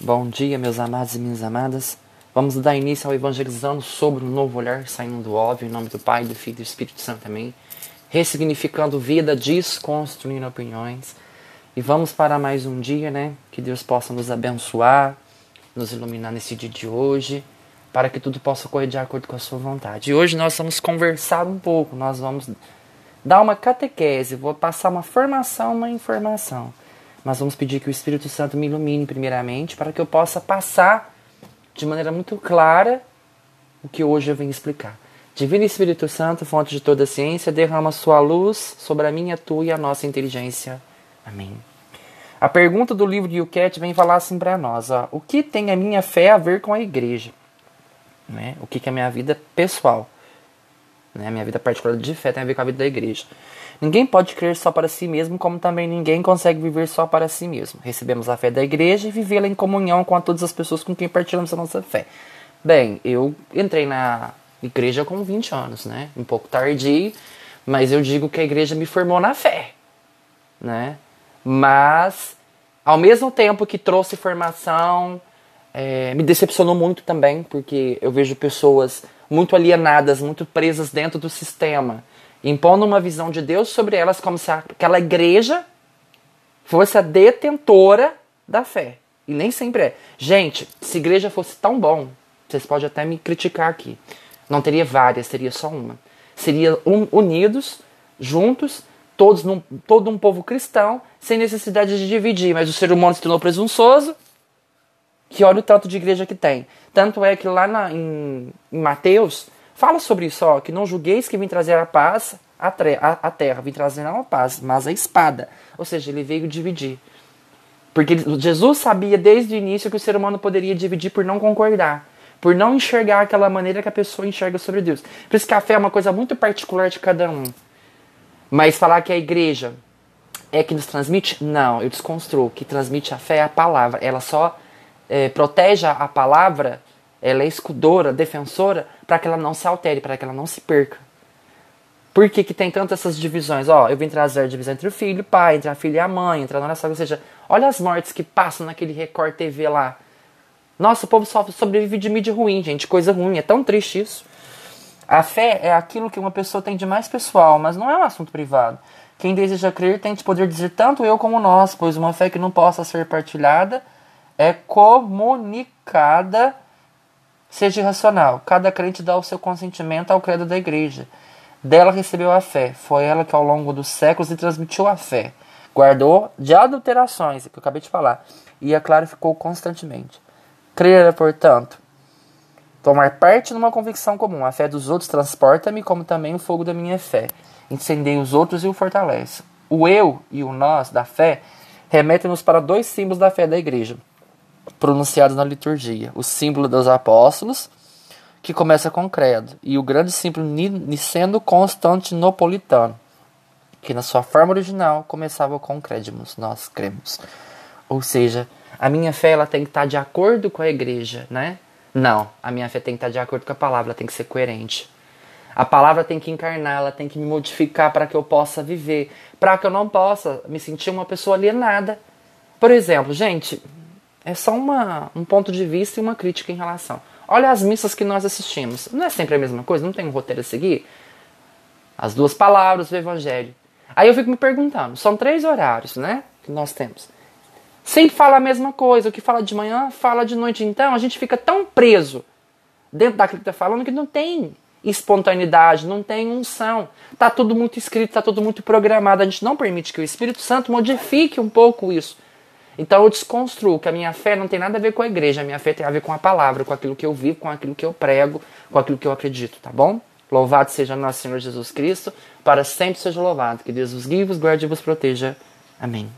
Bom dia, meus amados e minhas amadas. Vamos dar início ao evangelizando sobre um novo olhar, saindo do óbvio, em nome do Pai, do Filho e do Espírito Santo também. Ressignificando vida, desconstruindo opiniões. E vamos para mais um dia, né? Que Deus possa nos abençoar, nos iluminar nesse dia de hoje, para que tudo possa correr de acordo com a sua vontade. E hoje nós vamos conversar um pouco, nós vamos dar uma catequese, vou passar uma formação, uma informação mas vamos pedir que o Espírito Santo me ilumine primeiramente para que eu possa passar de maneira muito clara o que hoje eu venho explicar. Divino Espírito Santo, fonte de toda ciência, derrama sua luz sobre a minha, tua e a nossa inteligência. Amém. A pergunta do livro de Uquete vem falar assim para nós: ó, o que tem a minha fé a ver com a igreja? Né? O que, que é a minha vida pessoal? Né? Minha vida particular de fé tem a ver com a vida da igreja. Ninguém pode crer só para si mesmo, como também ninguém consegue viver só para si mesmo. Recebemos a fé da igreja e vivê-la em comunhão com todas as pessoas com quem partilhamos a nossa fé. Bem, eu entrei na igreja com 20 anos, né? Um pouco tardio, mas eu digo que a igreja me formou na fé, né? Mas, ao mesmo tempo que trouxe formação, é, me decepcionou muito também, porque eu vejo pessoas muito alienadas, muito presas dentro do sistema impondo uma visão de Deus sobre elas como se aquela igreja fosse a detentora da fé. E nem sempre é. Gente, se igreja fosse tão bom, vocês podem até me criticar aqui. Não teria várias, teria só uma. Seria um, unidos, juntos, todos num, todo um povo cristão, sem necessidade de dividir. Mas o ser humano se tornou presunçoso, que olha o tanto de igreja que tem. Tanto é que lá na, em, em Mateus, Fala sobre isso, ó, que não julgueis que vim trazer a paz à, a, terra, vim trazer não a paz, mas a espada. Ou seja, ele veio dividir. Porque Jesus sabia desde o início que o ser humano poderia dividir por não concordar, por não enxergar aquela maneira que a pessoa enxerga sobre Deus. Por isso que a fé é uma coisa muito particular de cada um. Mas falar que a igreja é que nos transmite, não, eu desconstruo. Que transmite a fé é a palavra. Ela só é, protege a palavra ela é escudora, defensora, para que ela não se altere, para que ela não se perca. Por que, que tem tantas essas divisões? Ó, eu vim trazer a divisão entre o filho e o pai, entre a filha e a mãe, entre a nora Ou seja, olha as mortes que passam naquele Record TV lá. Nossa, o povo só sobrevive de mídia ruim, gente. Coisa ruim. É tão triste isso. A fé é aquilo que uma pessoa tem de mais pessoal, mas não é um assunto privado. Quem deseja crer tem de poder dizer tanto eu como nós, pois uma fé que não possa ser partilhada é comunicada Seja racional. Cada crente dá o seu consentimento ao credo da igreja. Dela recebeu a fé. Foi ela que ao longo dos séculos lhe transmitiu a fé. Guardou de adulterações, que eu acabei de falar, e a clarificou constantemente. Crer é, portanto, tomar parte numa convicção comum. A fé dos outros transporta-me, como também o fogo da minha fé. Incendeia os outros e o fortalece. O eu e o nós da fé remetem-nos para dois símbolos da fé da igreja pronunciados na liturgia. O símbolo dos apóstolos, que começa com credo, e o grande símbolo niceno constantinopolitano, que na sua forma original começava com credimus, nós cremos. Ou seja, a minha fé ela tem que estar de acordo com a igreja, né? Não, a minha fé tem que estar de acordo com a palavra, ela tem que ser coerente. A palavra tem que encarnar, ela tem que me modificar para que eu possa viver, para que eu não possa me sentir uma pessoa alienada. Por exemplo, gente, é só uma, um ponto de vista e uma crítica em relação. Olha as missas que nós assistimos. Não é sempre a mesma coisa? Não tem um roteiro a seguir? As duas palavras do Evangelho. Aí eu fico me perguntando, são três horários, né? Que nós temos. Sempre fala a mesma coisa. O que fala de manhã, fala de noite. Então, a gente fica tão preso dentro daquilo que está falando que não tem espontaneidade, não tem unção. Tá tudo muito escrito, tá tudo muito programado. A gente não permite que o Espírito Santo modifique um pouco isso. Então eu desconstruo que a minha fé não tem nada a ver com a igreja, a minha fé tem a ver com a palavra, com aquilo que eu vivo, com aquilo que eu prego, com aquilo que eu acredito, tá bom? Louvado seja nosso Senhor Jesus Cristo, para sempre seja louvado. Que Deus vos guie, vos guarde e vos proteja. Amém.